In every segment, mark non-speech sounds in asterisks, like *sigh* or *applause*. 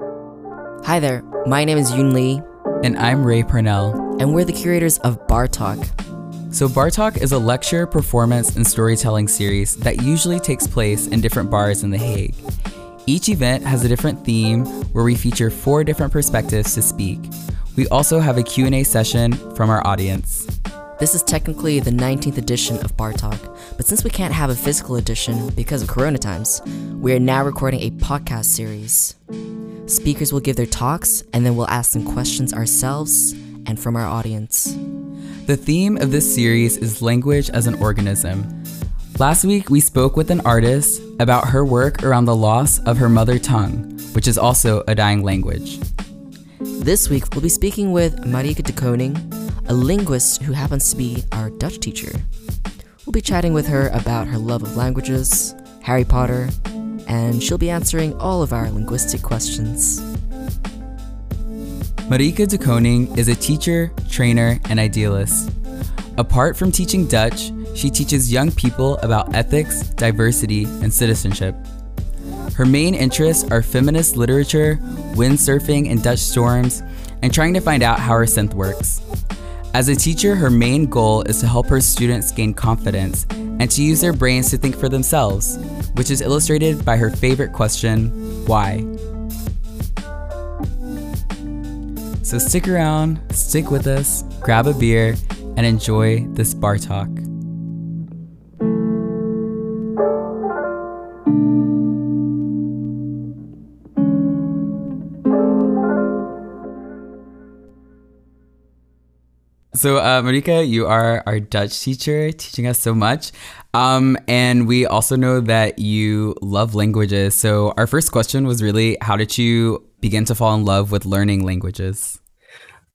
Hi there, my name is Yoon Lee, And I'm Ray Purnell. and we're the curators of Bar Talk. So, Bar Talk is a lecture, performance, and storytelling series that usually takes place in different bars in The Hague. Each event has a different theme where we feature four different perspectives to speak. We also have a Q&A session from our audience. This is technically the 19th edition of Bar Talk, but since we can't have a physical edition because of Corona times, we are now recording a podcast series. Speakers will give their talks, and then we'll ask them questions ourselves and from our audience. The theme of this series is language as an organism. Last week, we spoke with an artist about her work around the loss of her mother tongue, which is also a dying language. This week, we'll be speaking with Marieke de Koning, a linguist who happens to be our Dutch teacher. We'll be chatting with her about her love of languages, Harry Potter, and she'll be answering all of our linguistic questions. Marieke de Koning is a teacher, trainer, and idealist. Apart from teaching Dutch, she teaches young people about ethics, diversity, and citizenship. Her main interests are feminist literature, windsurfing and Dutch storms, and trying to find out how her synth works. As a teacher, her main goal is to help her students gain confidence and to use their brains to think for themselves, which is illustrated by her favorite question why? So stick around, stick with us, grab a beer, and enjoy this bar talk. So, uh, Marieke, you are our Dutch teacher, teaching us so much. Um, and we also know that you love languages. So, our first question was really how did you begin to fall in love with learning languages?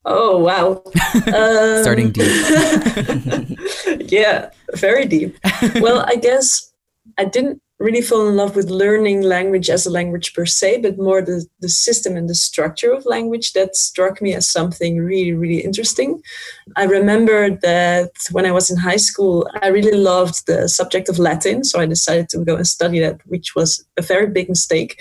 Oh wow! *laughs* Um, Starting deep. *laughs* yeah, very deep. *laughs* well, I guess I didn't really fall in love with learning language as a language per se, but more the, the system and the structure of language that struck me as something really, really interesting. I remember that when I was in high school, I really loved the subject of Latin, so I decided to go and study that, which was a very big mistake.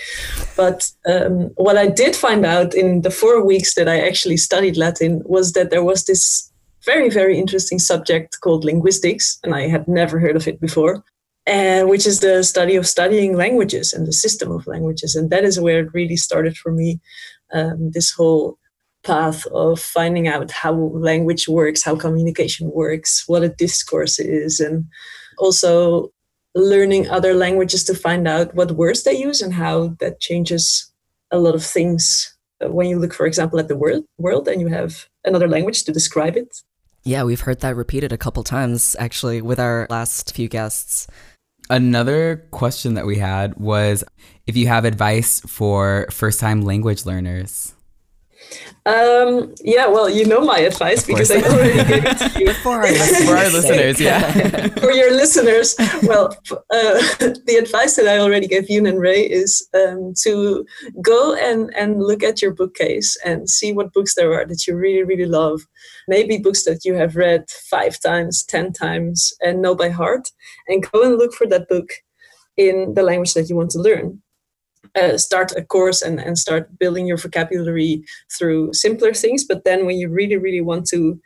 But um, what I did find out in the four weeks that I actually studied Latin was that there was this very, very interesting subject called linguistics, and I had never heard of it before and which is the study of studying languages and the system of languages. And that is where it really started for me. Um, this whole path of finding out how language works, how communication works, what a discourse is, and also learning other languages to find out what words they use and how that changes a lot of things. When you look, for example, at the world, world and you have another language to describe it, Yeah, we've heard that repeated a couple times actually with our last few guests. Another question that we had was if you have advice for first time language learners. Um, yeah, well, you know my advice because I already gave it *laughs* to you. For our listeners, For our *laughs* listeners, yeah. *laughs* For your listeners, well, uh, the advice that I already gave you and Ray is um, to go and, and look at your bookcase and see what books there are that you really, really love. Maybe books that you have read five times, ten times, and know by heart, and go and look for that book in the language that you want to learn uh, start a course and, and start building your vocabulary through simpler things. But then when you really, really want to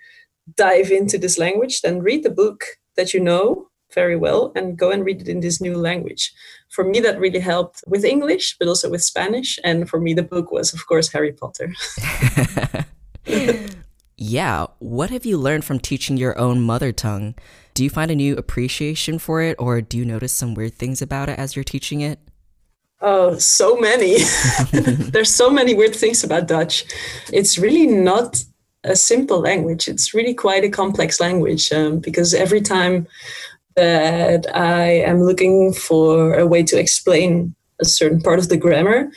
dive into this language, then read the book that you know very well and go and read it in this new language. For me, that really helped with English, but also with Spanish. And for me, the book was, of course, Harry Potter. *laughs* yeah, what have you learned from teaching your own mother tongue? Do you find a new appreciation for it, or do you notice some weird things about it as you're teaching it? Oh, so many. *laughs* There's so many weird things about Dutch. It's really not a simple language. It's really quite a complex language um, because every time that I am looking for a way to explain a certain part of the grammar,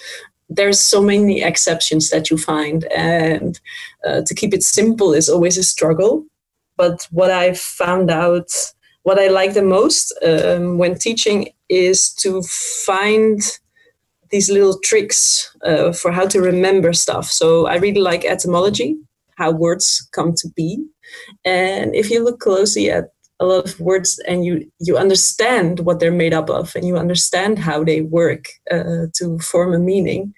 there's so many exceptions that you find, and uh, to keep it simple is always a struggle. But what I found out, what I like the most um, when teaching, is to find these little tricks uh, for how to remember stuff. So I really like etymology, how words come to be, and if you look closely at a lot of words and you you understand what they're made up of and you understand how they work uh, to form a meaning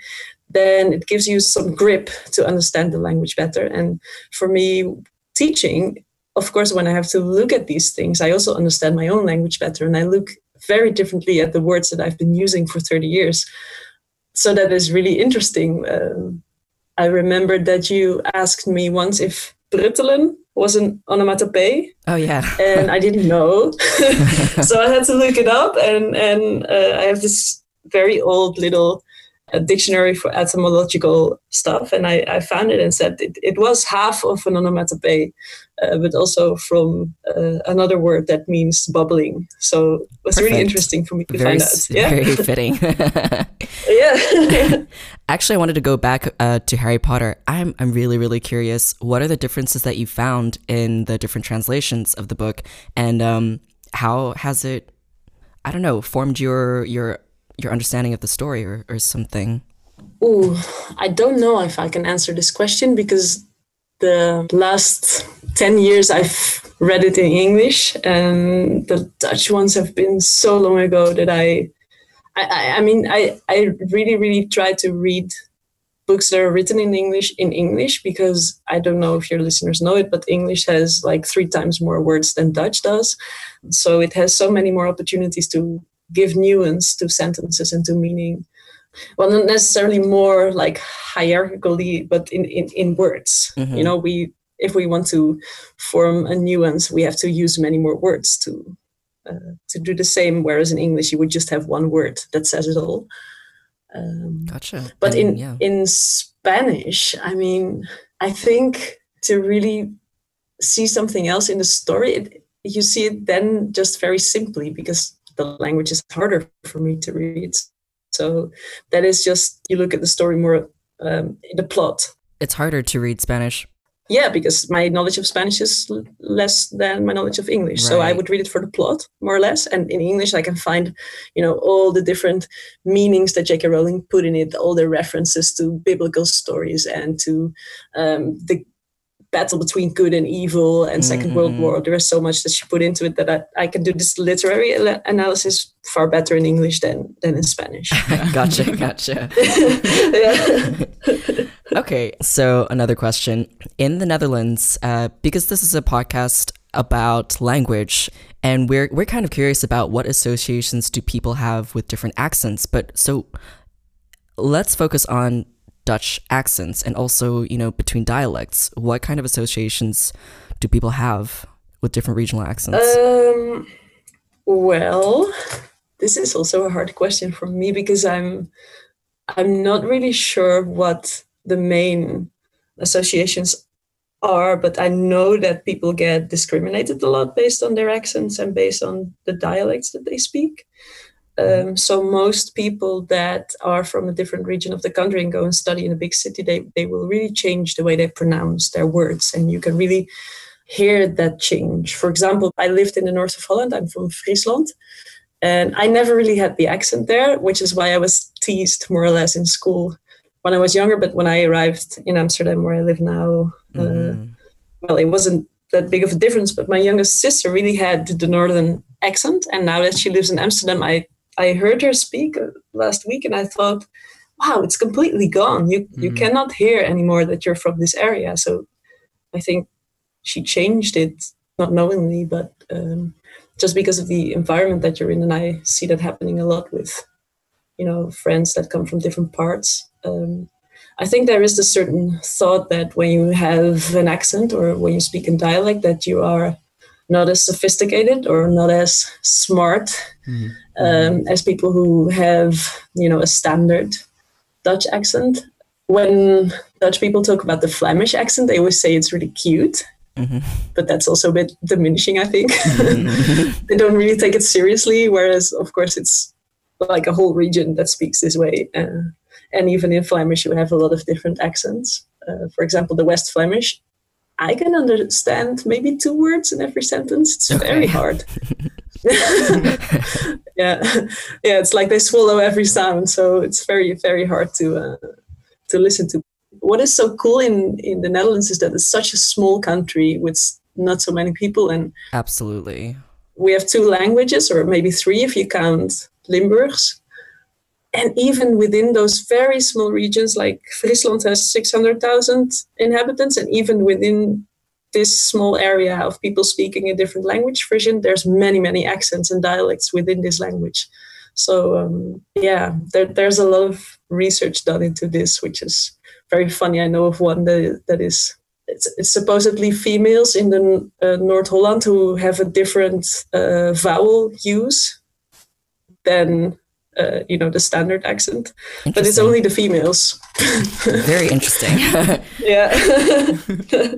then it gives you some grip to understand the language better. And for me, teaching, of course, when I have to look at these things, I also understand my own language better and I look very differently at the words that I've been using for 30 years. So that is really interesting. Um, I remember that you asked me once if pruttelen was an onomatopoeia. Oh yeah, and I didn't know, *laughs* *laughs* so I had to look it up, and and uh, I have this very old little a dictionary for etymological stuff, and I, I found it and said it, it was half of an onomatopoeia, uh, but also from uh, another word that means bubbling. So it was Perfect. really interesting for me to very, find out. Yeah? Very *laughs* fitting. *laughs* yeah. *laughs* Actually, I wanted to go back uh, to Harry Potter. I'm I'm really really curious. What are the differences that you found in the different translations of the book, and um, how has it? I don't know, formed your your your understanding of the story or, or something? Oh, I don't know if I can answer this question because the last 10 years I've read it in English and the Dutch ones have been so long ago that I I, I mean I, I really really try to read books that are written in English in English because I don't know if your listeners know it, but English has like three times more words than Dutch does. So it has so many more opportunities to give nuance to sentences and to meaning well not necessarily more like hierarchically but in in, in words mm-hmm. you know we if we want to form a nuance we have to use many more words to uh, to do the same whereas in english you would just have one word that says it all um, gotcha but in yeah. in spanish i mean i think to really see something else in the story it, you see it then just very simply because the language is harder for me to read. So that is just you look at the story more um, the plot. It's harder to read Spanish. Yeah, because my knowledge of Spanish is less than my knowledge of English. Right. So I would read it for the plot, more or less. And in English, I can find, you know, all the different meanings that J.K. Rowling put in it, all the references to biblical stories and to um, the battle between good and evil and 2nd mm-hmm. World War. There is so much that she put into it that I, I can do this literary analysis far better in English than than in Spanish. *laughs* gotcha, gotcha. *laughs* *laughs* okay, so another question. In the Netherlands, uh, because this is a podcast about language, and we're we're kind of curious about what associations do people have with different accents. But so let's focus on Dutch accents and also, you know, between dialects? What kind of associations do people have with different regional accents? Um, well, this is also a hard question for me because I'm I'm not really sure what the main associations are, but I know that people get discriminated a lot based on their accents and based on the dialects that they speak. Um, so most people that are from a different region of the country and go and study in a big city, they, they will really change the way they pronounce their words. And you can really hear that change. For example, I lived in the north of Holland. I'm from Friesland. And I never really had the accent there, which is why I was teased more or less in school when I was younger. But when I arrived in Amsterdam, where I live now, uh, mm-hmm. uh, well, it wasn't that big of a difference. But my youngest sister really had the northern accent. And now that she lives in Amsterdam, I I heard her speak uh, last week, and I thought, wow, it's completely gone. You mm-hmm. you cannot hear anymore that you're from this area. So I think she changed it, not knowingly, but um, just because of the environment that you're in. And I see that happening a lot with, you know, friends that come from different parts. Um, I think there is a certain thought that when you have an accent or when you speak in dialect, that you are not as sophisticated or not as smart mm-hmm. um, as people who have, you know, a standard Dutch accent. When Dutch people talk about the Flemish accent, they always say it's really cute. Mm-hmm. But that's also a bit diminishing, I think. Mm-hmm. *laughs* they don't really take it seriously. Whereas, of course, it's like a whole region that speaks this way. Uh, and even in Flemish, you have a lot of different accents. Uh, for example, the West Flemish I can understand maybe two words in every sentence. It's okay. very hard. *laughs* yeah, yeah. It's like they swallow every sound, so it's very, very hard to uh, to listen to. What is so cool in in the Netherlands is that it's such a small country with not so many people, and absolutely, we have two languages, or maybe three if you count Limburgs. And even within those very small regions, like Friesland has 600,000 inhabitants, and even within this small area of people speaking a different language, Frisian, there's many, many accents and dialects within this language. So um, yeah, there, there's a lot of research done into this, which is very funny. I know of one that, that is it's, it's supposedly females in the uh, North Holland who have a different uh, vowel use than uh, you know the standard accent, but it's only the females. *laughs* Very interesting. *laughs* yeah, *laughs*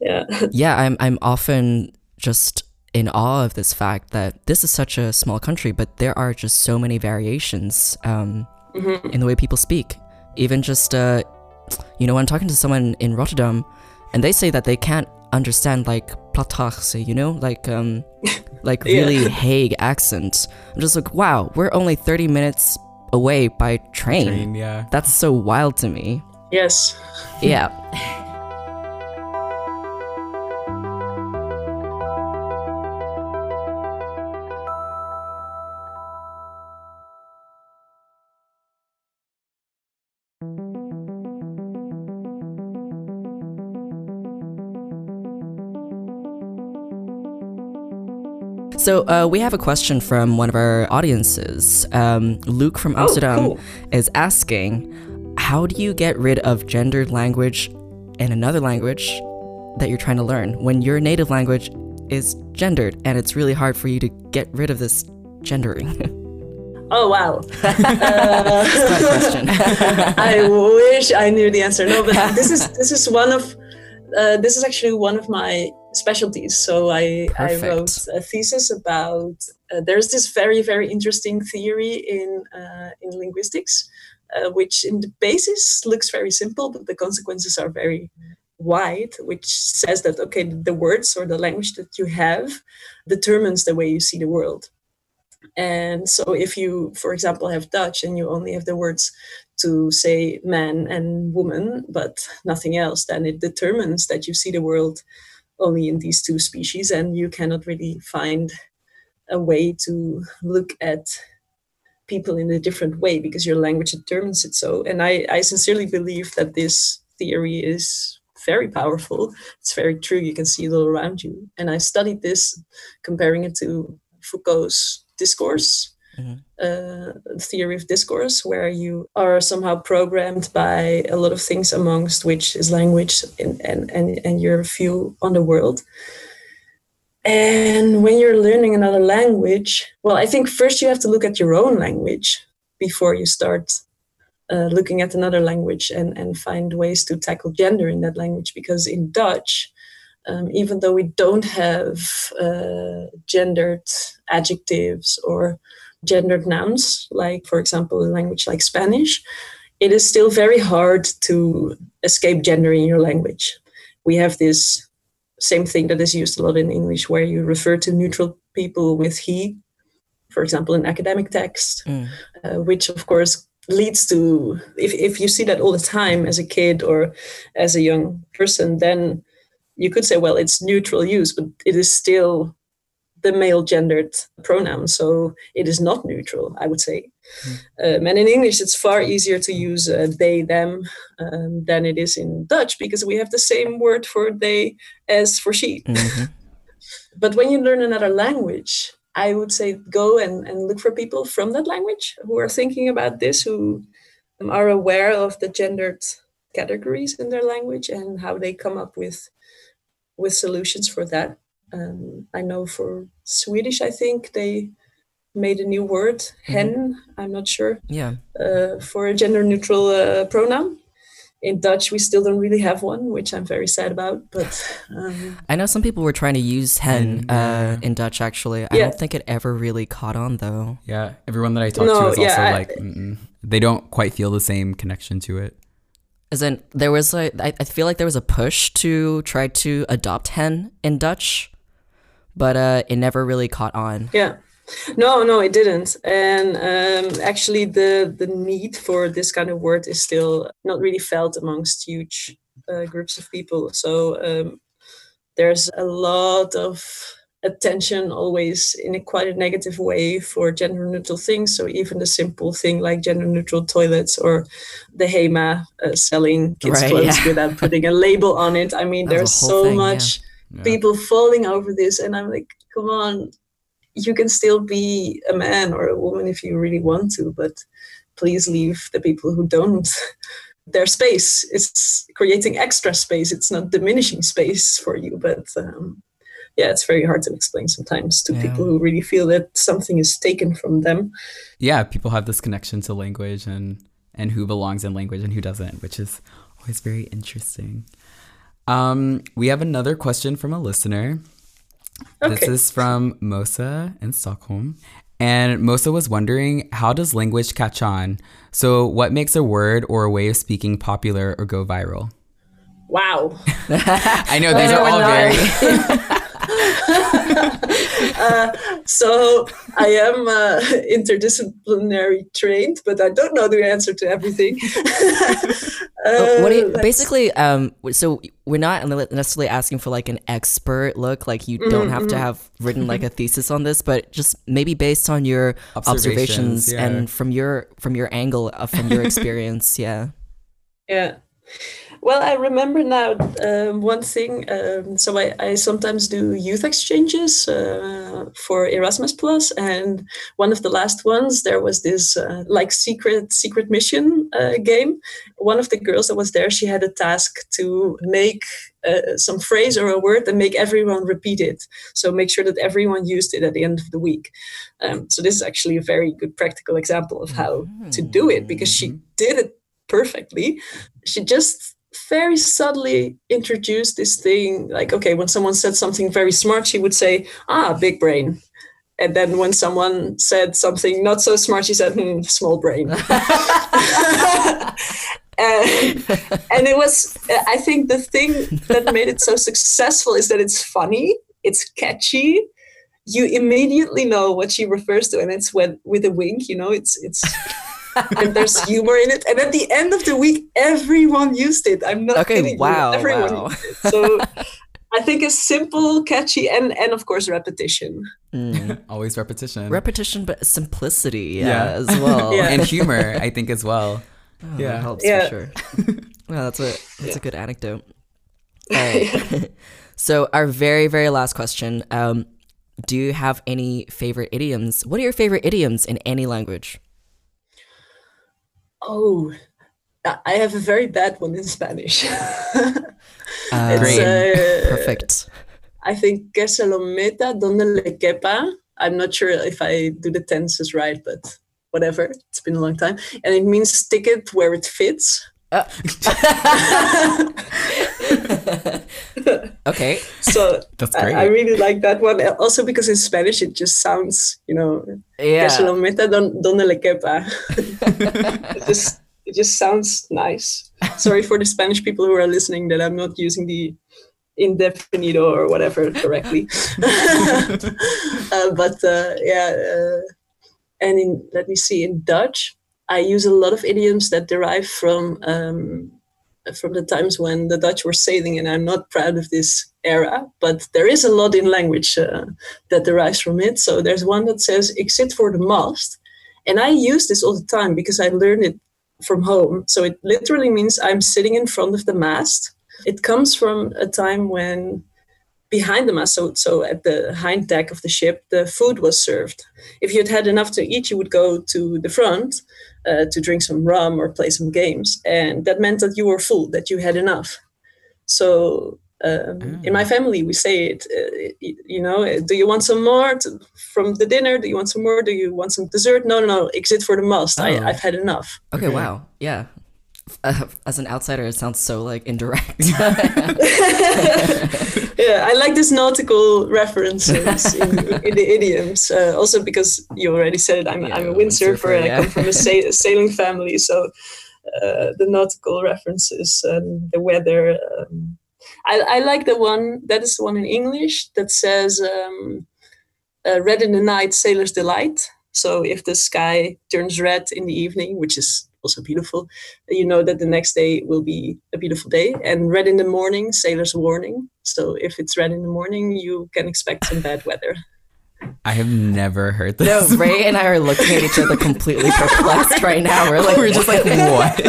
yeah, yeah. I'm I'm often just in awe of this fact that this is such a small country, but there are just so many variations um, mm-hmm. in the way people speak. Even just uh, you know, when I'm talking to someone in Rotterdam, and they say that they can't understand like Plattdutch, you know, like um, *laughs* like really yeah. Hague accent. I'm just like, wow, we're only 30 minutes away by train. train yeah. That's so wild to me. Yes. Yeah. *laughs* So uh, we have a question from one of our audiences. Um, Luke from oh, Amsterdam oh, cool. is asking, how do you get rid of gendered language in another language that you're trying to learn when your native language is gendered and it's really hard for you to get rid of this gendering? *laughs* Oh wow! *laughs* uh, *laughs* I wish I knew the answer. No, but this is this is one of uh, this is actually one of my specialties. So I, I wrote a thesis about. Uh, there's this very very interesting theory in uh, in linguistics, uh, which in the basis looks very simple, but the consequences are very wide. Which says that okay, the words or the language that you have determines the way you see the world. And so, if you, for example, have Dutch and you only have the words to say man and woman, but nothing else, then it determines that you see the world only in these two species, and you cannot really find a way to look at people in a different way because your language determines it so. And I, I sincerely believe that this theory is very powerful. It's very true. You can see it all around you. And I studied this, comparing it to Foucault's discourse mm-hmm. uh, theory of discourse, where you are somehow programmed by a lot of things, amongst which is language and, and, and, and your view on the world. And when you're learning another language, well, I think first you have to look at your own language before you start uh, looking at another language and, and find ways to tackle gender in that language. Because in Dutch, um, even though we don't have uh, gendered adjectives or gendered nouns, like, for example, a language like Spanish, it is still very hard to escape gender in your language. We have this same thing that is used a lot in English, where you refer to neutral people with he, for example, in academic text, mm. uh, which of course leads to, if, if you see that all the time as a kid or as a young person, then you could say, well, it's neutral use, but it is still the male gendered pronoun. So it is not neutral, I would say. Mm. Um, and in English, it's far easier to use uh, they, them um, than it is in Dutch because we have the same word for they as for she. Mm-hmm. *laughs* but when you learn another language, I would say go and, and look for people from that language who are thinking about this, who are aware of the gendered categories in their language and how they come up with with solutions for that um, I know for Swedish, I think they made a new word, mm-hmm. hen. I'm not sure. Yeah. Uh, for a gender neutral uh, pronoun. In Dutch, we still don't really have one, which I'm very sad about. But um, I know some people were trying to use hen uh, in Dutch. Actually, I yeah. don't think it ever really caught on, though. Yeah, everyone that I talked no, to is also yeah, like, I, they don't quite feel the same connection to it. As in, there was like, I, I feel like there was a push to try to adopt hen in Dutch but uh, it never really caught on. Yeah. No, no, it didn't. And um, actually, the the need for this kind of word is still not really felt amongst huge uh, groups of people. So um, there's a lot of attention always in a quite a negative way for gender neutral things. So even the simple thing like gender neutral toilets or the HEMA uh, selling kids' right, clothes yeah. without putting a label on it. I mean, there's so thing, much yeah. People falling over this, and I'm like, come on, you can still be a man or a woman if you really want to, but please leave the people who don't *laughs* their space. It's creating extra space. It's not diminishing space for you, but um, yeah, it's very hard to explain sometimes to yeah. people who really feel that something is taken from them. Yeah, people have this connection to language and and who belongs in language and who doesn't, which is always very interesting. Um, we have another question from a listener. Okay. This is from Mosa in Stockholm. And Mosa was wondering how does language catch on? So, what makes a word or a way of speaking popular or go viral? Wow. *laughs* I know these are all very. *laughs* *laughs* uh, so I am uh, interdisciplinary trained, but I don't know the answer to everything. *laughs* uh, what you, basically, um, so we're not necessarily asking for like an expert look. Like you don't mm-hmm. have to mm-hmm. have written like a *laughs* thesis on this, but just maybe based on your observations, observations yeah. and from your from your angle, uh, from your experience, yeah. Yeah. Well, I remember now um, one thing. Um, so I, I, sometimes do youth exchanges uh, for Erasmus Plus, and one of the last ones there was this uh, like secret secret mission uh, game. One of the girls that was there, she had a task to make uh, some phrase or a word and make everyone repeat it. So make sure that everyone used it at the end of the week. Um, so this is actually a very good practical example of how to do it because she mm-hmm. did it perfectly. She just very subtly introduced this thing like okay when someone said something very smart she would say ah big brain. And then when someone said something not so smart she said hmm, small brain. *laughs* *laughs* And, and it was i think the thing that made it so successful is that it's funny it's catchy. You immediately know what she refers to and it's when with a wink you know it's it's *laughs* and there's humor in it. And at the end of the week, everyone used it. I'm not okay. Kidding wow. You. Everyone wow. So I think it's simple, catchy, and and of course repetition. Mm. *laughs* Always repetition. Repetition, but simplicity, yeah, yeah. as well, *laughs* yeah. and humor. I think as well. *laughs* Oh, yeah, that helps yeah. for sure. well, that's a that's yeah. a good anecdote. All right. so our very very last question. Um, do you have any favorite idioms? What are your favorite idioms in any language? Oh, I have a very bad one in Spanish. *laughs* uh, great. Uh, Perfect. I think que se lo meta donde le quepa. I'm not sure if I do the tenses right, but whatever. It's been a long time. And it means stick it where it fits. Uh. *laughs* okay. So that's great. I, I, really like that one. Also because in Spanish it just sounds, you know, yeah. que se lo meta donde le quepa. *laughs* it just it just sounds nice. Sorry for the Spanish people who are listening that I'm not using the indefinido or whatever correctly. *laughs* uh, but uh, yeah, uh, and in let me see in Dutch, I use a lot of idioms that derive from um, from the times when the Dutch were sailing, and I'm not proud of this era, but there is a lot in language uh, that derives from it. So there's one that says "Ik zit voor de mast," and I use this all the time because I learned it from home. So it literally means I'm sitting in front of the mast. It comes from a time when behind the mast, so, so at the hind deck of the ship, the food was served. If you'd had enough to eat, you would go to the front uh, to drink some rum or play some games. And that meant that you were full, that you had enough. So um, mm. in my family, we say it, uh, you know, uh, do you want some more to, from the dinner? Do you want some more? Do you want some dessert? No, no, no, ik zit voor de mast. Oh. I, I've had enough. Okay, okay. wow. Yeah. Uh, *laughs* as an outsider, it sounds so like indirect. *laughs* *laughs* yeah, I like this nautical references in, in the idioms. Uh, also because you already said it, I'm, yeah, I'm a windsurfer and yeah. I come from a, sa- a sailing family, so uh, the nautical references and the weather. Um, I, I, like the one that is the one in English that says um, uh, "Red in the night, sailor's delight." So if the sky turns red in the evening, which is also beautiful, you know that the next day will be a beautiful day. And red in the morning, sailor's warning. So if it's red in the morning, you can expect some bad weather. *laughs* I have never heard this. No, *laughs* Ray and I are looking at each other completely perplexed *laughs* right now. We're like, We're just like, what?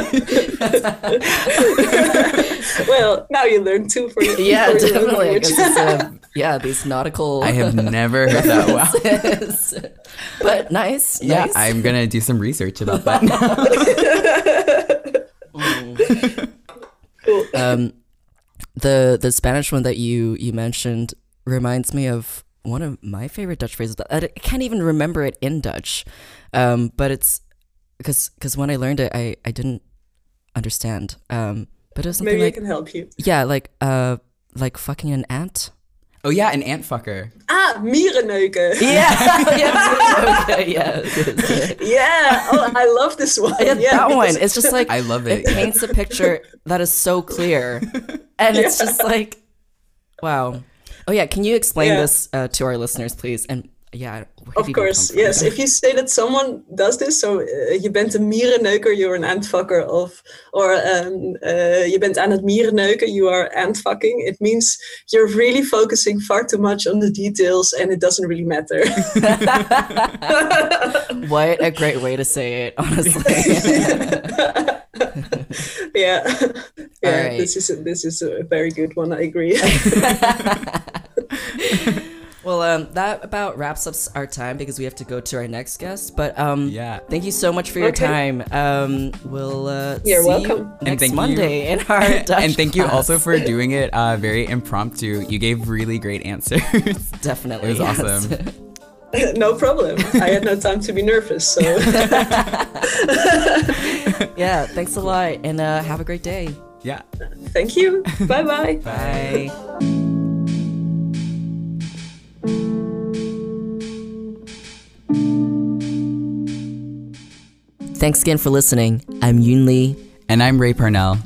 well, now you learn too for your yeah, for your own definitely. I language. guess it's, uh, yeah, these nautical. I have never heard that. *laughs* Wow. but nice. Yeah, nice. I'm gonna do some research about that. *laughs* Cool. um, the the Spanish one that you you mentioned reminds me of one of my favorite Dutch phrases. I I can't even remember it in Dutch, um, but it's because because when I learned it, I I didn't understand. Um, but it was something Maybe like I can help you. yeah, like uh, like fucking an ant. Oh yeah, an ant fucker. Ah, mierenneuken. *laughs* Yeah, yeah, okay, yeah. Yeah. Oh, I love this one. Yeah, Yeah, that one. It's just like I love it it. paints a picture that is so clear, and it's just like, wow. Oh yeah, can you explain Yeah. this uh, to our listeners, please? And yeah, Of course, yes. If you say that someone does this, so uh, je bent een mierenneuker, you're an antfucker, of or um, uh, je bent aan het mierenneuken, you are antfucking. It means you're really focusing far too much on the details, and it doesn't really matter. *laughs* What a great way to say it, honestly. *laughs* yeah, yeah. right. This is a, this is a very good one. I agree. *laughs* well, um, that about wraps up our time because we have to go to our next guest. But um, Yeah. thank you so much for your Okay. time. Um, we'll uh, You're see welcome. you And next thank you- Monday in *laughs* our Dutch and thank you also for doing it uh, very impromptu. You gave really great answers. *laughs* definitely. It was yes. awesome. *laughs* no problem. I had no time to be nervous. So yeah, thanks a lot, and uh, have a great day. yeah. thank you. Bye bye bye. Thanks again for listening. I'm Yoon Lee. And I'm Ray Parnell.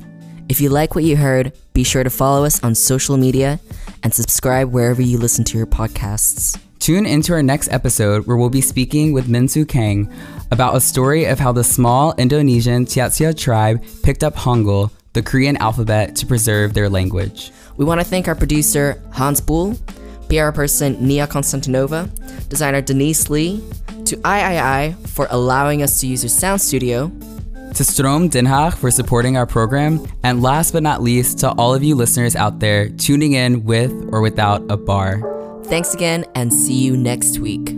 If you like what you heard, be sure to follow us on social media and subscribe wherever you listen to your podcasts. Tune into our next episode where we'll be speaking with Minsu Kang about a story of how the small Indonesian Cia-Cia tribe picked up Hangul, the Korean alphabet, to preserve their language. We want to thank our producer, Hans Buhl, PR person, Nia Konstantinova, designer, Denise Lee, to III for allowing us to use your sound studio, To Stroom Den Haag for supporting our program, and last but not least, to all of you listeners out there tuning in with or without a bar. Thanks again and see you next week.